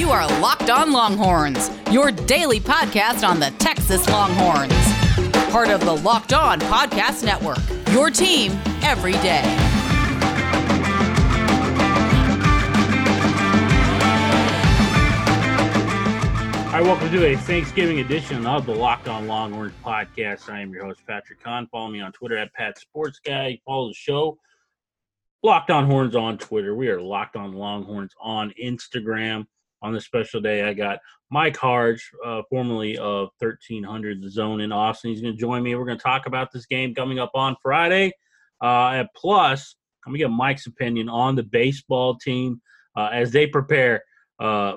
You are Locked On Longhorns, your daily podcast on the Texas Longhorns. Part of the Locked On Podcast Network, your team every day. Hi, welcome to a Thanksgiving edition of the Locked On Longhorns podcast. I am your host, Patrick Kahn. Follow me on Twitter at Pat Sports Guy. Follow the show, Locked On Horns on Twitter. We are Locked On Longhorns on Instagram. On this special day, I got Mike Harge, uh, formerly of 1300 The Zone in Austin. He's going to join me. We're going to talk about this game coming up on Friday. Uh, plus, I'm going to get Mike's opinion on the baseball team uh, as they prepare uh,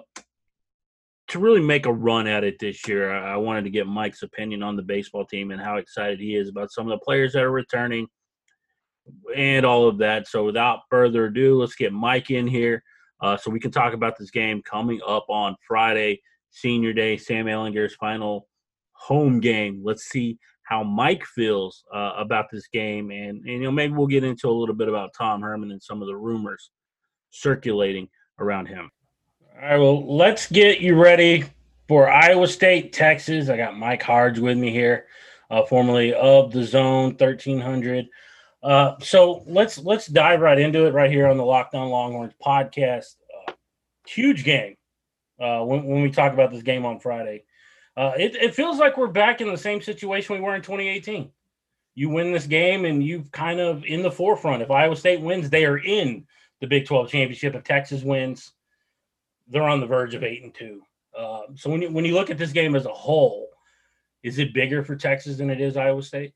to really make a run at it this year. I wanted to get Mike's opinion on the baseball team and how excited he is about some of the players that are returning and all of that. So, without further ado, let's get Mike in here uh, so we can talk about this game coming up on Friday, Senior Day, Sam Ehlinger's final home game. Let's see how Mike feels uh, about this game, and, and you know maybe we'll get into a little bit about Tom Herman and some of the rumors circulating around him. All right, well, let's get you ready for Iowa State, Texas. I got Mike Harge with me here, uh, formerly of the Zone 1300. Uh, so let's let's dive right into it right here on the Locked On Longhorns podcast. Uh, huge game uh, when, when we talk about this game on Friday. Uh, it, it feels like we're back in the same situation we were in 2018. You win this game and you've kind of in the forefront. If Iowa State wins, they are in the Big 12 championship. If Texas wins, they're on the verge of eight and two. Um, so when you when you look at this game as a whole, is it bigger for Texas than it is Iowa State?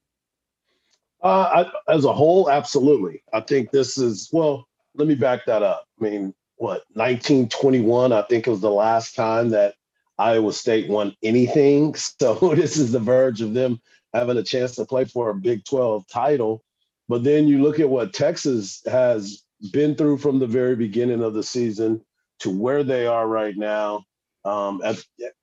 Uh, I, as a whole, absolutely. I think this is well. Let me back that up. I mean, what 1921? I think it was the last time that Iowa State won anything. So this is the verge of them having a chance to play for a Big 12 title. But then you look at what Texas has been through from the very beginning of the season to where they are right now. Um,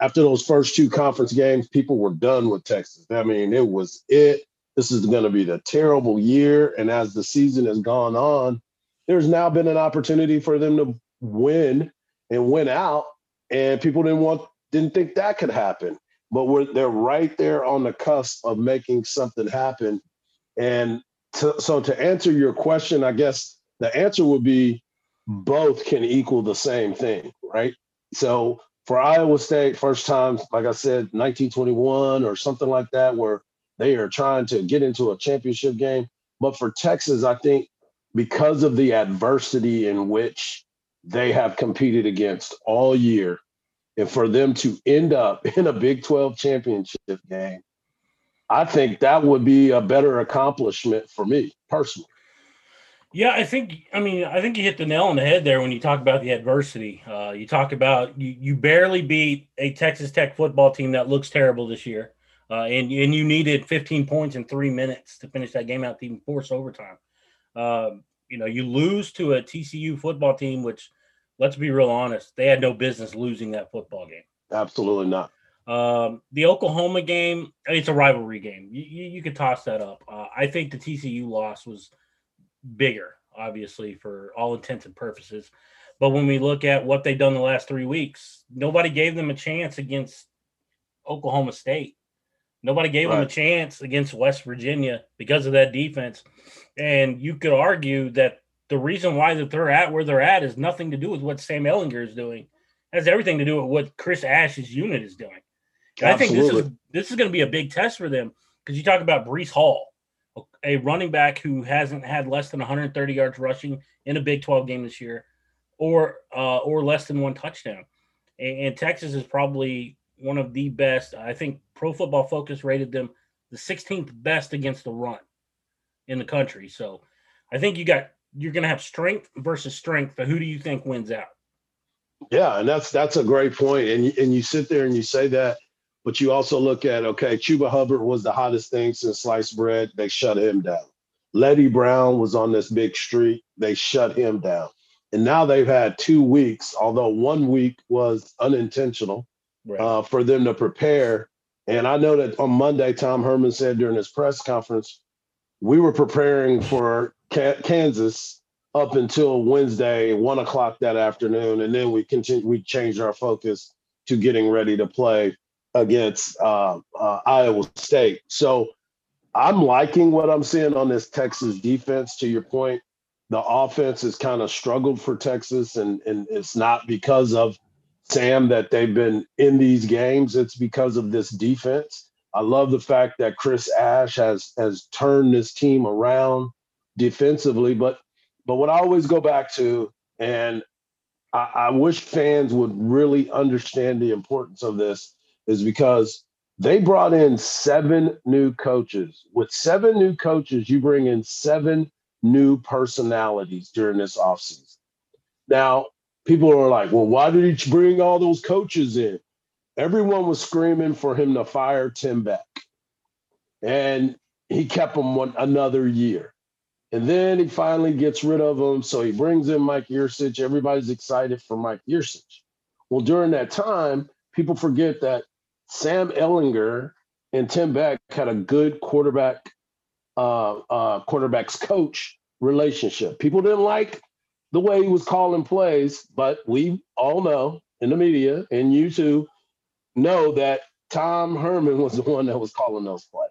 after those first two conference games, people were done with Texas. I mean, it was it. This is going to be the terrible year. And as the season has gone on, there's now been an opportunity for them to win and win out. And people didn't want, didn't think that could happen. But they're right there on the cusp of making something happen. And to, so to answer your question, I guess the answer would be both can equal the same thing, right? So for Iowa State, first time, like I said, 1921 or something like that, where they are trying to get into a championship game. But for Texas, I think because of the adversity in which they have competed against all year, and for them to end up in a Big 12 championship game, I think that would be a better accomplishment for me personally. Yeah, I think. I mean, I think you hit the nail on the head there when you talk about the adversity. Uh, you talk about you, you barely beat a Texas Tech football team that looks terrible this year, uh, and and you needed 15 points in three minutes to finish that game out to even force overtime. Um, you know, you lose to a TCU football team, which, let's be real honest, they had no business losing that football game. Absolutely not. Um, the Oklahoma game, it's a rivalry game. You, you, you could toss that up. Uh, I think the TCU loss was bigger, obviously, for all intents and purposes. But when we look at what they've done the last three weeks, nobody gave them a chance against Oklahoma State. Nobody gave right. them a chance against West Virginia because of that defense. And you could argue that the reason why that they're at where they're at is nothing to do with what Sam Ehlinger is doing. It has everything to do with what Chris Ash's unit is doing. I think this is this is going to be a big test for them because you talk about Breece Hall a running back who hasn't had less than 130 yards rushing in a Big 12 game this year, or uh, or less than one touchdown. And, and, Texas is probably one of the best. I think Pro Football Focus rated them the 16th best against the run in the country. So I think you got you're going to have strength versus strength. But who do you think wins out? Yeah, and that's that's a great point. And and you sit there and you say that but you also look at, okay, Chuba Hubbard was the hottest thing since sliced bread. They shut him down. LD Brown was on this big streak. They shut him down. And now they've had two weeks, although one week was unintentional right. uh, for them to prepare. And I know that on Monday, Tom Herman said during his press conference, we were preparing for Kansas up until Wednesday, one o'clock that afternoon, and then we continue. We changed our focus to getting ready to play against uh, uh, Iowa State. So I'm liking what I'm seeing on this Texas defense. To your point, the offense has kind of struggled for Texas, and and it's not because of Sam that they've been in these games. It's because of this defense. I love the fact that Chris Ash has has turned this team around defensively, but but what I always go back to, and I, I wish fans would really understand the importance of this, is because they brought in seven new coaches. With seven new coaches, you bring in seven new personalities during this offseason. Now, people are like, well, why did he bring all those coaches in? Everyone was screaming for him to fire Tim Beck. And he kept him one another year. And then he finally gets rid of him. So he brings in Mike Yurcich. Everybody's excited for Mike Yurcich. Well, during that time, people forget that Sam Ehlinger and Tim Beck had a good quarterback, uh, uh, quarterbacks coach relationship. People didn't like the way he was calling plays, but we all know in the media and you too know that Tom Herman was the one that was calling those plays.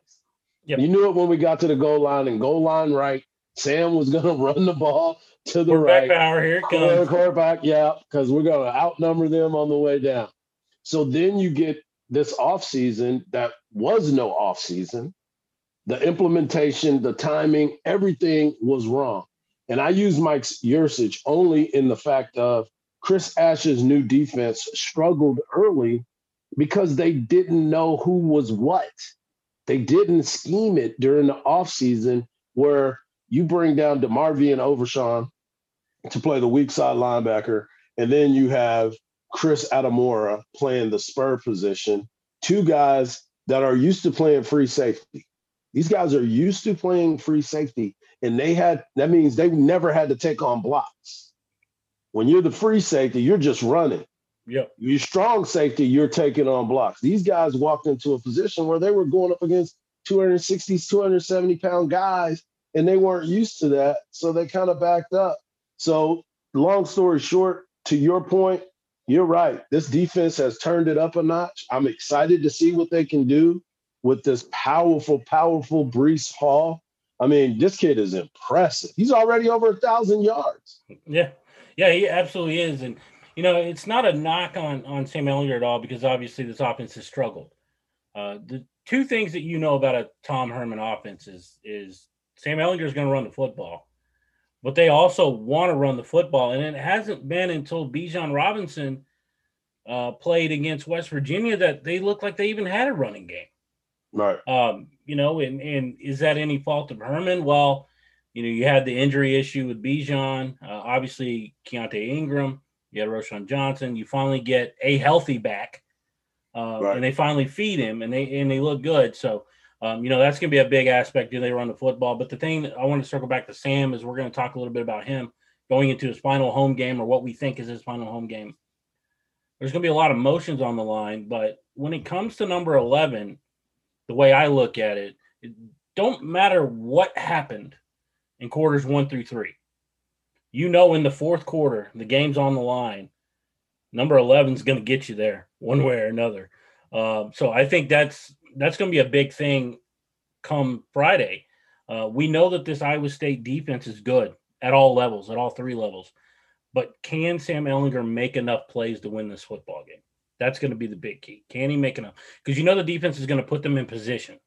Yep. You knew it when we got to the goal line and goal line right. Sam was going to run the ball to the right. power here it comes. Quarterback, yeah, because we're going to outnumber them on the way down. So then you get this offseason that was no offseason. The implementation, the timing, everything was wrong. And I use Mike's Yurcich only in the fact of Chris Ash's new defense struggled early because they didn't know who was what. They didn't scheme it during the offseason where you bring down DeMarvion Overshown to play the weak side linebacker, and then you have Chris Adimora playing the spur position, two guys that are used to playing free safety. These guys are used to playing free safety, and they had that means they never had to take on blocks. When you're the free safety, you're just running. Yep. You're strong safety, you're taking on blocks. These guys walked into a position where they were going up against 260, 270 pound guys, and they weren't used to that. So they kind of backed up. So, long story short, to your point, you're right. This defense has turned it up a notch. I'm excited to see what they can do with this powerful, powerful Breece Hall. I mean, this kid is impressive. He's already over a thousand yards. Yeah. Yeah, he absolutely is. And you know, it's not a knock on on Sam Ehlinger at all because obviously this offense has struggled. Uh, the two things that you know about a Tom Herman offense is is Sam Ehlinger is going to run the football, but they also want to run the football, and it hasn't been until Bijan Robinson uh, played against West Virginia that they looked like they even had a running game. Right. Um, you know, and and is that any fault of Herman? Well, you know, you had the injury issue with Bijan, uh, obviously Keaontay Ingram. You had Roschon Johnson. You finally get a healthy back, uh, right. and they finally feed him, and they and they look good. So, um, you know, that's going to be a big aspect. Do they run the football? But the thing I want to circle back to Sam is we're going to talk a little bit about him going into his final home game or what we think is his final home game. There's going to be a lot of motions on the line, but when it comes to number 11, the way I look at it, it don't matter what happened in quarters one through three you know in the fourth quarter, the game's on the line. Number 11 is going to get you there one way or another. Uh, so I think that's that's going to be a big thing come Friday. Uh, we know that this Iowa State defense is good at all levels, at all three levels. But can Sam Ehlinger make enough plays to win this football game? That's going to be the big key. Can he make enough? Because you know the defense is going to put them in position.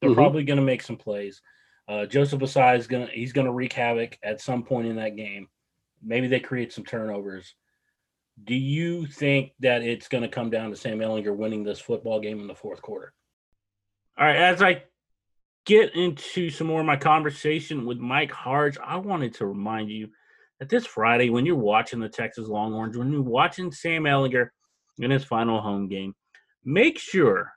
They're mm-hmm. probably going to make some plays. Uh, Joseph Ossai is gonna he's gonna wreak havoc at some point in that game. Maybe they create some turnovers. Do you think that it's going to come down to Sam Ehlinger winning this football game in the fourth quarter? All right, as I get into some more of my conversation with Mike Harge, I wanted to remind you that this Friday, when you're watching the Texas Longhorns, when you're watching Sam Ehlinger in his final home game, make sure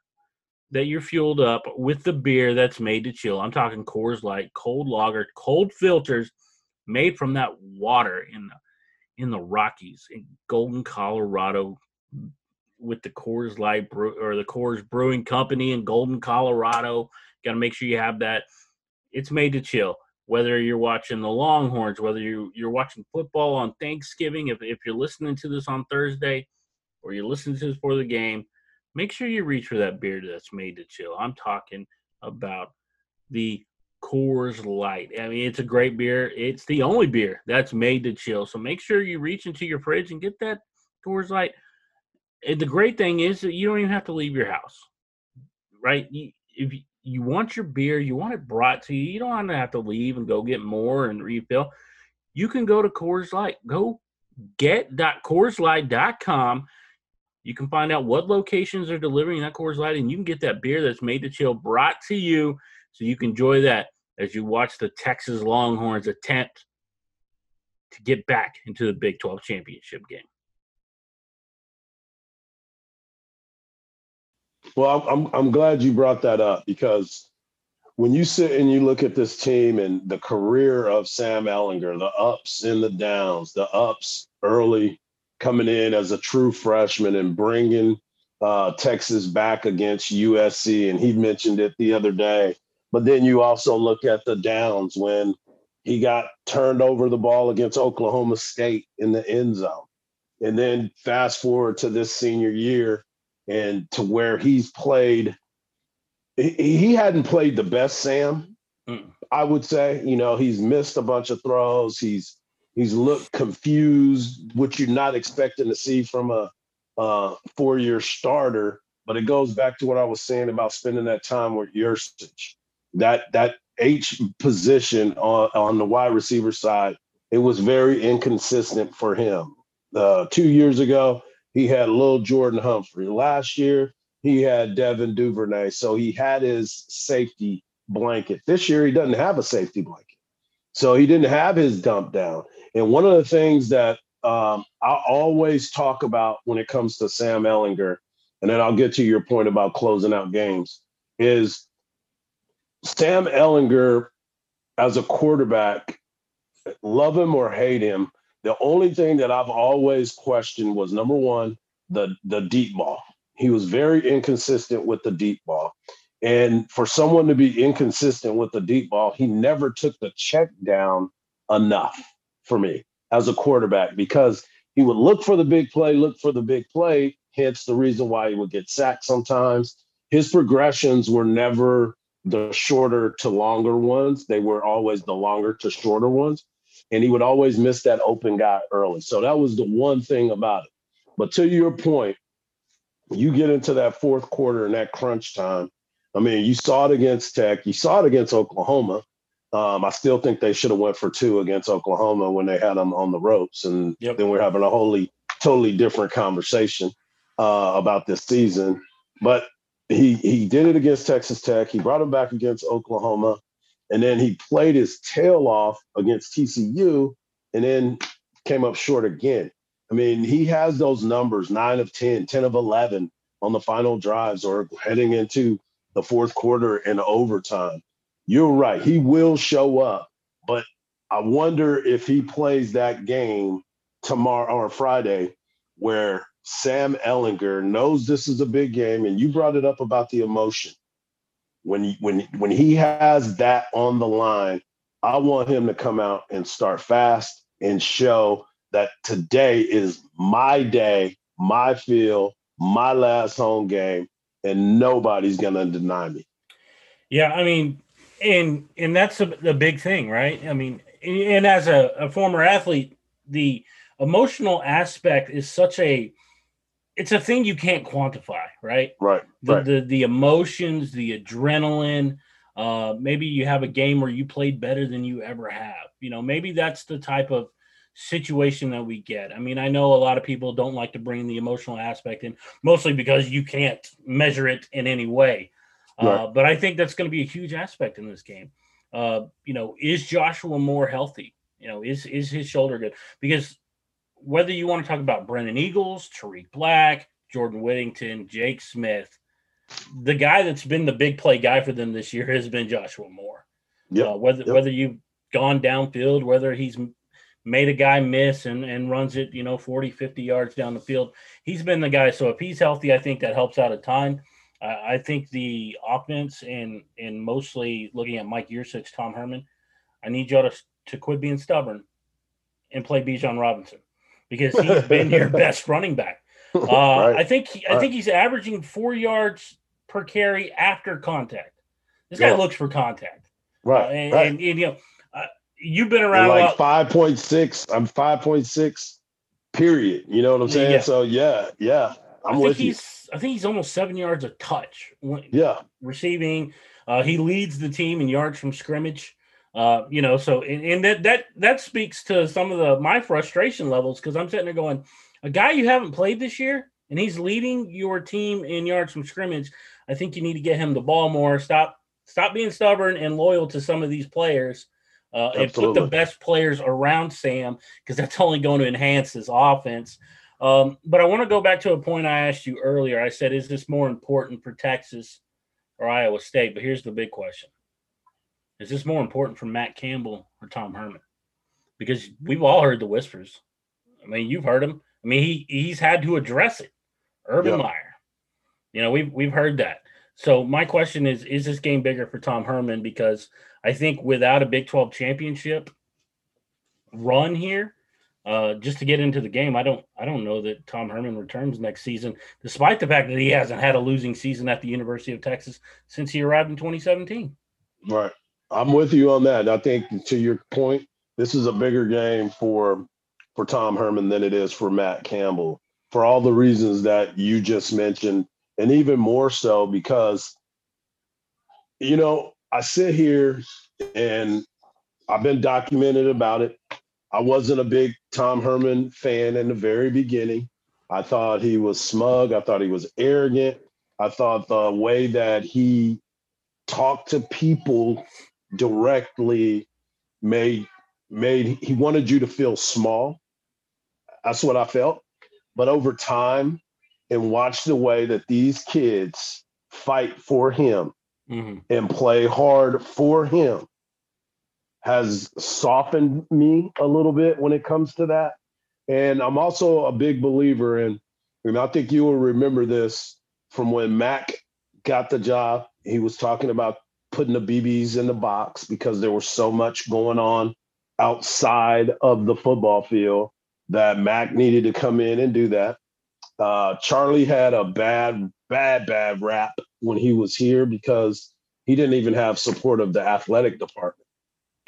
that you're fueled up with the beer that's made to chill. I'm talking Coors Light, cold lager, cold filters made from that water in the in the Rockies in Golden, Colorado with the Coors Light brew or the Coors Brewing Company in Golden, Colorado. Got to make sure you have that. It's made to chill. whether you're watching the Longhorns, whether you, you're watching football on Thanksgiving, if, if you're listening to this on Thursday or you're listening to this for the game, make sure you reach for that beer that's made to chill. I'm talking about the Coors Light. I mean, it's a great beer. It's the only beer that's made to chill. So make sure you reach into your fridge and get that Coors Light. And the great thing is that you don't even have to leave your house, right? You, if you want your beer, you want it brought to you. You don't have to leave and go get more and refill. You can go to Coors Light. Go get.coorslight.com. You can find out what locations are delivering that Coors Light, and you can get that beer that's made to chill brought to you so you can enjoy that as you watch the Texas Longhorns attempt to get back into the Big 12 championship game. Well, I'm I'm glad you brought that up because when you sit and you look at this team and the career of Sam Ehlinger, the ups and the downs, the ups early coming in as a true freshman and bringing uh, Texas back against USC, and he mentioned it the other day. But then you also look at the downs when he got turned over the ball against Oklahoma State in the end zone. And then fast forward to this senior year and to where he's played. He hadn't played the best Sam, mm. I would say. You know, he's missed a bunch of throws. He's he's looked confused, which you're not expecting to see from a, four-year starter. But it goes back to what I was saying about spending that time with Yurcich. That that H position on, on the wide receiver side, it was very inconsistent for him. Uh, two years ago, he had little Jordan Humphrey. Last year, he had Devin Duvernay. So he had his safety blanket. This year, he doesn't have a safety blanket. So he didn't have his dump down. And one of the things that um, I always talk about when it comes to Sam Ehlinger, and then I'll get to your point about closing out games, is Sam Ehlinger as a quarterback, love him or hate him, the only thing that I've always questioned was number one, the the deep ball. He was very inconsistent with the deep ball. And for someone to be inconsistent with the deep ball, he never took the check down enough for me as a quarterback because he would look for the big play, look for the big play, hence the reason why he would get sacked sometimes. His progressions were never the shorter to longer ones, they were always the longer to shorter ones and he would always miss that open guy early. So that was the one thing about it. But to your point, you get into that fourth quarter and that crunch time. I mean, you saw it against Tech, you saw it against Oklahoma. Um, I still think they should have went for two against Oklahoma when they had them on the ropes, and yep. then we're having a wholly, totally different conversation uh, about this season. But he he did it against Texas Tech. He brought them back against Oklahoma. And then he played his tail off against TCU and then came up short again. I mean, he has those numbers nine of 10, 10 of 11 on the final drives or heading into the fourth quarter and overtime. You're right. He will show up, but I wonder if he plays that game tomorrow or Friday where Sam Ehlinger knows this is a big game. And you brought it up about the emotion when when when he has that on the line, I want him to come out and start fast and show that today is my day, my field, my last home game, and nobody's gonna deny me. Yeah, I mean, and and that's the, the big thing, right? I mean, and as a, a former athlete, the emotional aspect is such a it's a thing you can't quantify, right? Right. The right. the, the emotions, the adrenaline. Uh, maybe you have a game where you played better than you ever have. You know, maybe that's the type of situation that we get. I mean, I know a lot of people don't like to bring the emotional aspect in, mostly because you can't measure it in any way. Uh, right. Uh, but I think that's going to be a huge aspect in this game. Uh, you know, is Joshua Moore healthy? You know, is is his shoulder good? Because whether you want to talk about Brennan Eagles, Tarik Black, Jordan Whittington, Jake Smith, the guy that's been the big play guy for them this year has been Joshua Moore. Yeah. Uh, whether yep. whether you've gone downfield, whether he's made a guy miss and, and runs it, you know, 40, 50 yards down the field, he's been the guy. So if he's healthy, I think that helps out a ton. I think the offense and and mostly looking at Mike Yurcich, Tom Herman, I need y'all to, to quit being stubborn and play Bijan Robinson because he's been your best running back. Uh, right. I think he, I right. think he's averaging four yards per carry after contact. This guy looks for contact, right? Uh, and, right. And, and, you know, uh, you've been around like five point six. I'm five point six. Period. You know what I'm saying? Yeah. So yeah, yeah, I'm I with he's, you. I think he's almost seven yards a touch. Yeah, receiving. Uh, he leads the team in yards from scrimmage. Uh, you know, so and, and that that that speaks to some of the my frustration levels because I'm sitting there going, a guy you haven't played this year and he's leading your team in yards from scrimmage. I think you need to get him the ball more. Stop stop being stubborn and loyal to some of these players. Uh, and put the best players around Sam because that's only going to enhance his offense. Um, but I want to go back to a point I asked you earlier. I said, is this more important for Texas or Iowa State? But here's the big question Is this more important for Matt Campbell or Tom Herman? Because we've all heard the whispers. I mean, you've heard him. I mean, he he's had to address it. Urban yep. Meyer. You know, we've we've heard that. So my question is: Is this game bigger for Tom Herman? Because I think without a Big Twelve championship run here, uh, just to get into the game, I don't I don't know that Tom Herman returns next season, despite the fact that he hasn't had a losing season at the University of Texas since he arrived in 2017. Right, I'm with you on that. I think to your point, this is a bigger game for for Tom Herman than it is for Matt Campbell for all the reasons that you just mentioned, and even more so because, you know, I sit here and I've been documented about it. I wasn't a big Tom Herman fan in the very beginning. I thought he was smug. I thought he was arrogant. I thought the way that he talked to people directly made made he wanted you to feel small that's what I felt. But over time, and watch the way that these kids fight for him mm-hmm. and play hard for him has softened me a little bit when it comes to that. And I'm also a big believer in, and I think you will remember this from when Mac got the job. He was talking about putting the BBs in the box because there was so much going on outside of the football field that Mac needed to come in and do that. Uh, Charlie had a bad, bad, bad rap when he was here because he didn't even have support of the athletic department.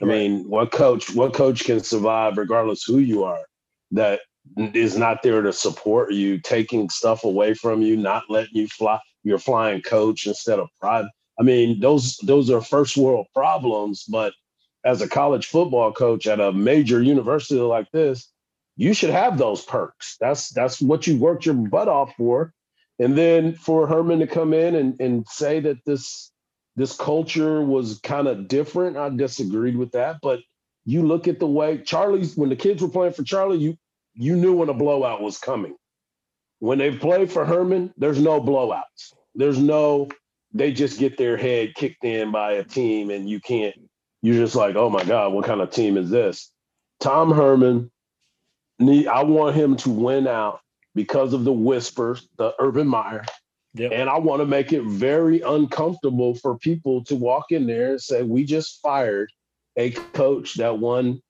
I right. mean, what coach, what coach can survive regardless who you are that is not there to support you, taking stuff away from you, not letting you fly, you're flying coach instead of private. I mean, those those are first world problems, but as a college football coach at a major university like this, you should have those perks. That's that's what you worked your butt off for. And then for Herman to come in and, and say that this this culture was kind of different, I disagreed with that. But you look at the way Charlie's when the kids were playing for Charlie, you you knew when a blowout was coming. When they play for Herman, there's no blowouts. There's no they just get their head kicked in by a team and you can't you're just like, oh my God, what kind of team is this? Tom Herman I want him to win out because of the whispers, the Urban Meyer. Yep. And I want to make it very uncomfortable for people to walk in there and say, we just fired a coach that won,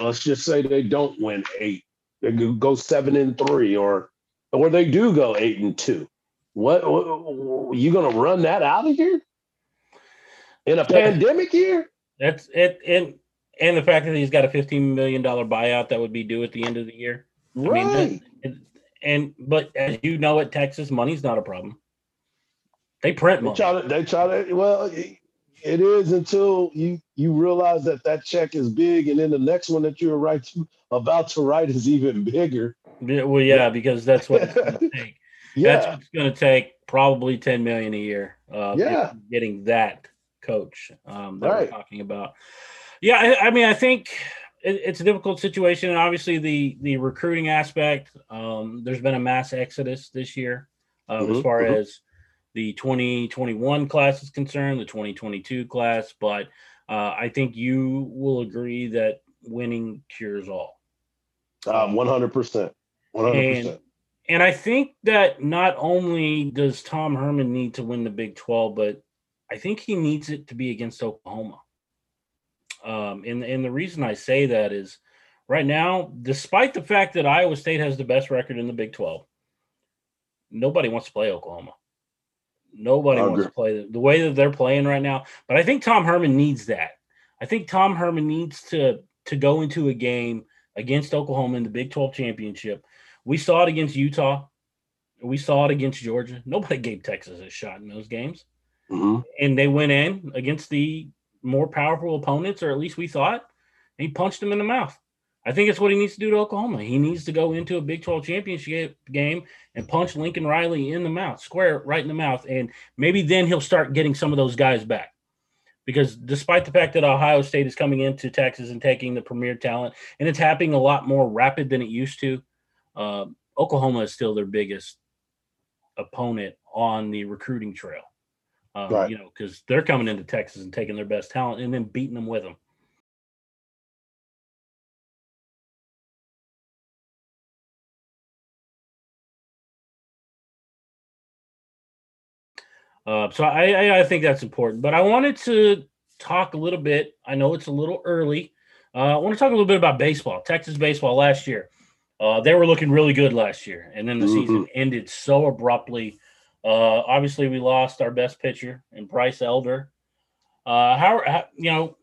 let's just say they don't win eight. They go seven and three, or or they do go eight and two. What, what you gonna run that out of here? In a pandemic year? That's it and and the fact that he's got a fifteen million dollar buyout that would be due at the end of the year. Right. I mean, and but as you know, at Texas, money's not a problem. They print money. They try to. They try to. Well, it is until you you realize that that check is big, and then the next one that you're right to, about to write is even bigger. Yeah, well, yeah, because that's what it's going to take. yeah. That's what's going to take probably ten million a year. Uh, yeah, getting that coach um, that right. we're talking about. Yeah, I, I mean, I think it, it's a difficult situation, and obviously the the recruiting aspect. Um, there's been a mass exodus this year uh, mm-hmm, as far mm-hmm. as the 2021 class is concerned, the 2022 class, but uh, I think you will agree that winning cures all. Um, 100%. 100%. And, and I think that not only does Tom Herman need to win the Big 12, but I think he needs it to be against Oklahoma. Um, and and the reason I say that is right now, despite the fact that Iowa State has the best record in the Big 12, nobody wants to play Oklahoma. Nobody wants to play the, the way that they're playing right now. But I think Tom Herman needs that. I think Tom Herman needs to to go into a game against Oklahoma in the Big 12 championship. We saw it against Utah. We saw it against Georgia. Nobody gave Texas a shot in those games. Mm-hmm. And they went in against the more powerful opponents, or at least we thought, he punched them in the mouth. I think it's what he needs to do to Oklahoma. He needs to go into a Big 12 championship game and punch Lincoln Riley in the mouth, square right in the mouth. And maybe then he'll start getting some of those guys back. Because despite the fact that Ohio State is coming into Texas and taking the premier talent, and it's happening a lot more rapid than it used to, uh, Oklahoma is still their biggest opponent on the recruiting trail. Uh, Right. You know, because they're coming into Texas and taking their best talent and then beating them with them. Uh, so I, I I think that's important. But I wanted to talk a little bit. I know it's a little early. Uh, I want to talk a little bit about baseball. Texas baseball last year. Uh, they were looking really good last year, and then the season ended so abruptly. Uh, obviously, we lost our best pitcher in Bryce Elder. Uh, how, how you know?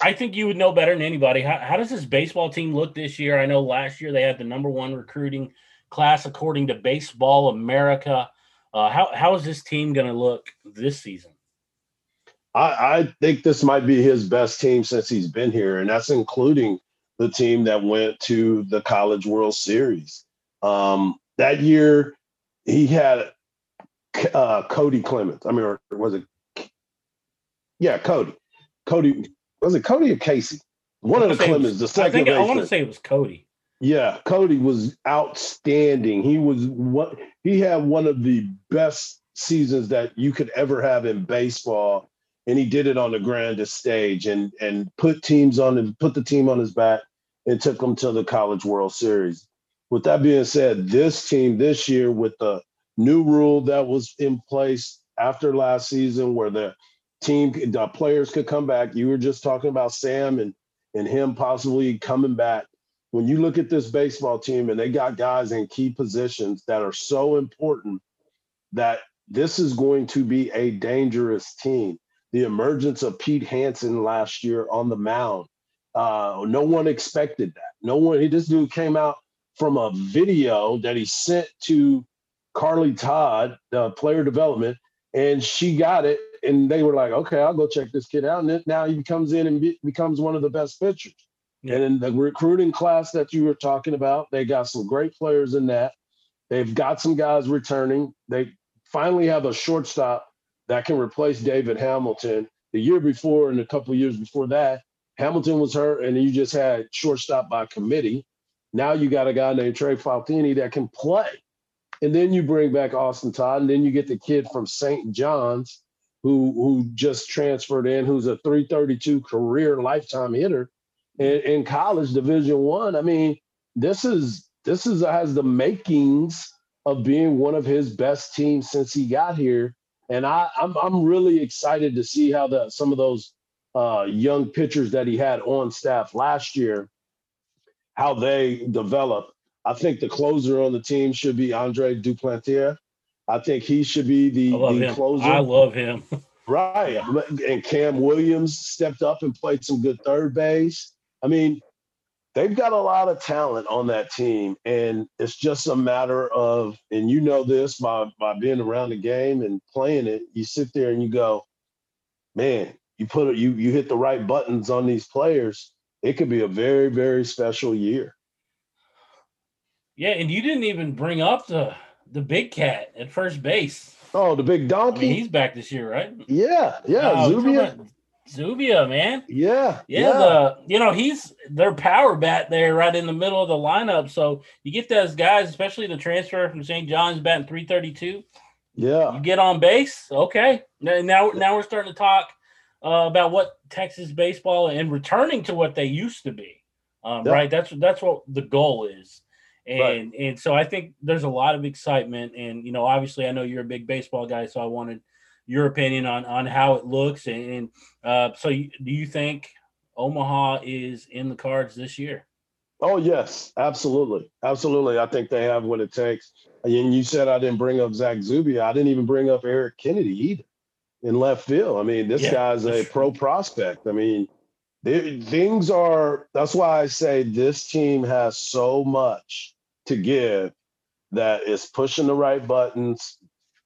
I think you would know better than anybody. How, how does this baseball team look this year? I know last year they had the number one recruiting class according to Baseball America. Uh, how how is this team going to look this season? I, I think this might be his best team since he's been here, and that's including the team that went to the College World Series. Um, that year, he had uh, Cody Clemens. I mean, or was it? Yeah, Cody. Cody was it Cody or Casey? One of the I Clemens, the was- I second think I want to say it was Cody. Yeah, Cody was outstanding. He was what he had one of the best seasons that you could ever have in baseball, and he did it on the grandest stage and and put teams on and put the team on his back and took them to the College World Series. With that being said, this team this year with the new rule that was in place after last season, where the team the players could come back. You were just talking about Sam and and him possibly coming back when you look at this baseball team and they got guys in key positions that are so important that this is going to be a dangerous team. The emergence of Pete Hansen last year on the mound, uh, no one expected that. No one. He, this dude came out from a video that he sent to Carly Todd, the player development, and she got it. And they were like, "Okay, I'll go check this kid out." And then now he comes in and be, becomes one of the best pitchers. Yeah. And in the recruiting class that you were talking about, they got some great players in that. They've got some guys returning. They finally have a shortstop that can replace David Hamilton. The year before and a couple of years before that, Hamilton was hurt, and you just had shortstop by committee. Now you got a guy named Trey Faltini that can play. And then you bring back Austin Todd, and then you get the kid from St. John's who who just transferred in, who's a 332 career lifetime hitter in, in college division one. I. mean, this is this is has the makings of being one of his best teams since he got here. And I, I'm I'm really excited to see how the some of those uh, young pitchers that he had on staff last year, how they develop. I think the closer on the team should be Andre Duplantier. I think he should be the, the him. closer. I love him. Right. And Cam Williams stepped up and played some good third base. I mean, they've got a lot of talent on that team. And it's just a matter of, and you know this by, by being around the game and playing it, you sit there and you go, man, you put it, you you hit the right buttons on these players. It could be a very, very special year. Yeah, and you didn't even bring up the the big cat at first base. Oh, the big I donkey. mean, he's back this year, right? yeah, yeah. Talking Zubia. Zubia, man. Yeah. Yeah, the you know he's their power bat there, right in the middle of the lineup. So you get those guys, especially the transfer from St. John's batting three thirty two. yeah. You get on base, okay. Now now, now we're starting to talk uh, about what Texas baseball and returning to what they used to be. Um, Yeah. Right, that's that's what the goal is. And Right. and so I think there's a lot of excitement, and you know, obviously, I know you're a big baseball guy, so I wanted your opinion on on how it looks. And, and uh, so, you, do you think Omaha is in the cards this year. Oh yes, absolutely, absolutely. I think they have what it takes. And you said I didn't bring up Zach Zubia. I didn't even bring up Eric Kennedy either in left field. I mean, this yeah, guy's a pro prospect. I mean, they, things are. That's why I say this team has so much to give that is pushing the right buttons,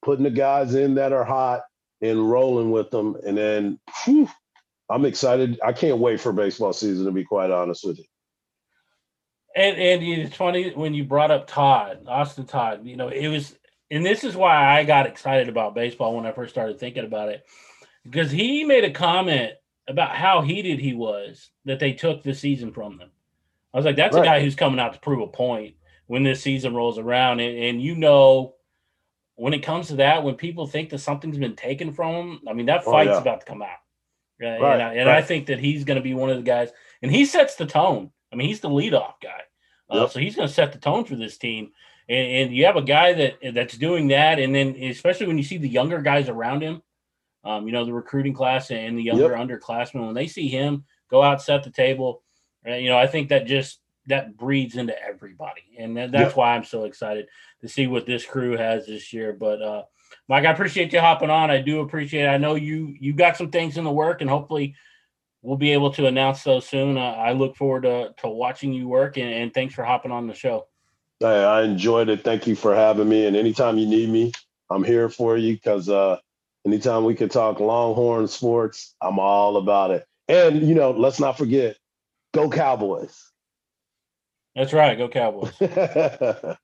putting the guys in that are hot, and rolling with them. And then whew, I'm excited. I can't wait for baseball season. To be quite honest with you. And and it's funny when you brought up Todd, Austin Todd. You know, it was, and this is why I got excited about baseball when I first started thinking about it, because he made a comment about how heated he was that they took the season from them. I was like, that's right. a guy who's coming out to prove a point when this season rolls around, and, and you know, when it comes to that, when people think that something's been taken from them, I mean, that oh, fight's oh, yeah. about to come out. Right. And, I, and right. I think that he's going to be one of the guys, and he sets the tone. I mean, he's the leadoff guy. Uh. So he's going to set the tone for this team. And, and, you have a guy that that's doing that, and then especially when you see the younger guys around him, um, you know, the recruiting class and the younger yep. underclassmen, when they see him go out, set the table, uh, you know, I think that just that breeds into everybody, and that, that's why I'm so excited to see what this crew has this year. But uh, Mike, I appreciate you hopping on. I do appreciate. it. I know you you got some things in the work, and hopefully we'll be able to announce those soon. Uh, I look forward to, to watching you work, and, and thanks for hopping on the show. Hey, I enjoyed it. Thank you for having me. And anytime you need me, I'm here for you because uh, anytime we can talk Longhorn sports, I'm all about it. And, you know, let's not forget, go Cowboys. That's right. Go Cowboys.